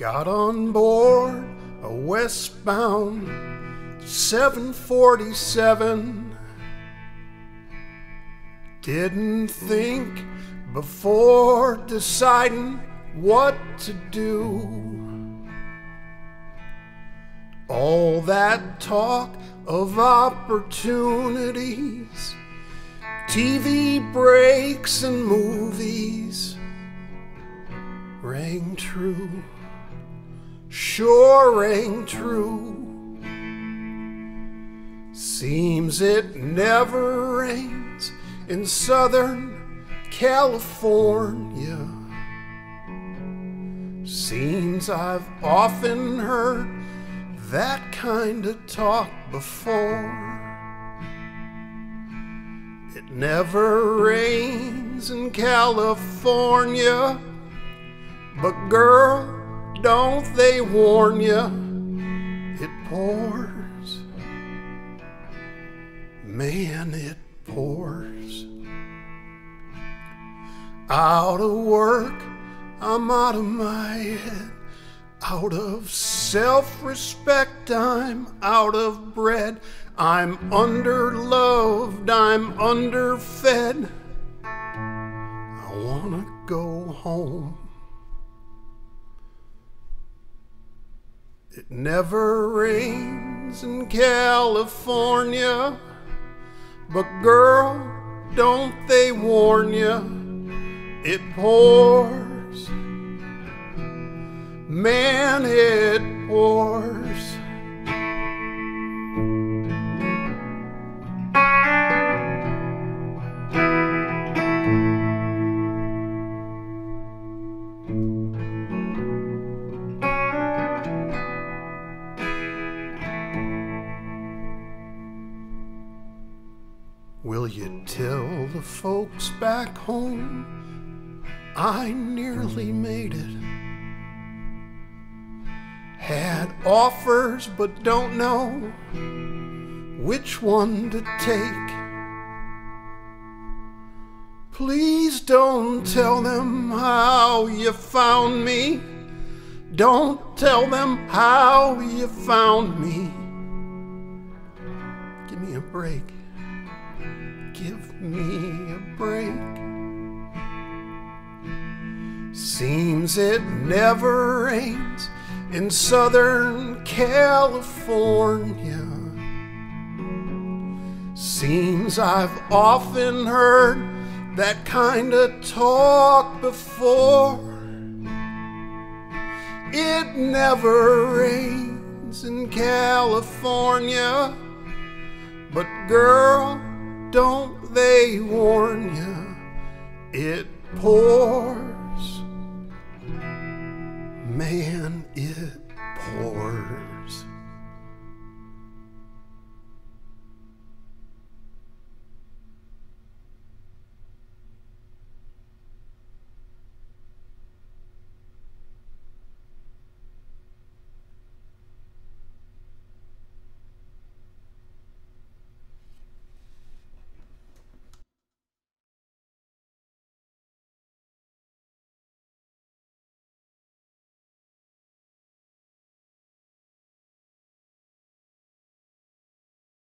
Got on board a westbound 747. Didn't think before deciding what to do. All that talk of opportunities, TV breaks and movies rang true, sure rang true. Seems it never rains in Southern California. Seems I've often heard that kind of talk before. It never rains in California, but girl, don't they warn you? It pours. Man, it pours. Out of work, I'm out of my head. Out of self respect, I'm out of bread. I'm underloved, I'm underfed. I wanna go home. It never rains in California, but girl, don't they warn ya? It pours. Man, it pours. Will you tell the folks back home I nearly made it? Had offers but don't know which one to take. Please don't tell them how you found me. Don't tell them how you found me. Give me a break. Give me a break. Seems it never rains in Southern California. Seems I've often heard that kind of talk before. It never rains in California, but girl, don't they warn you? It pours. Man, it pours.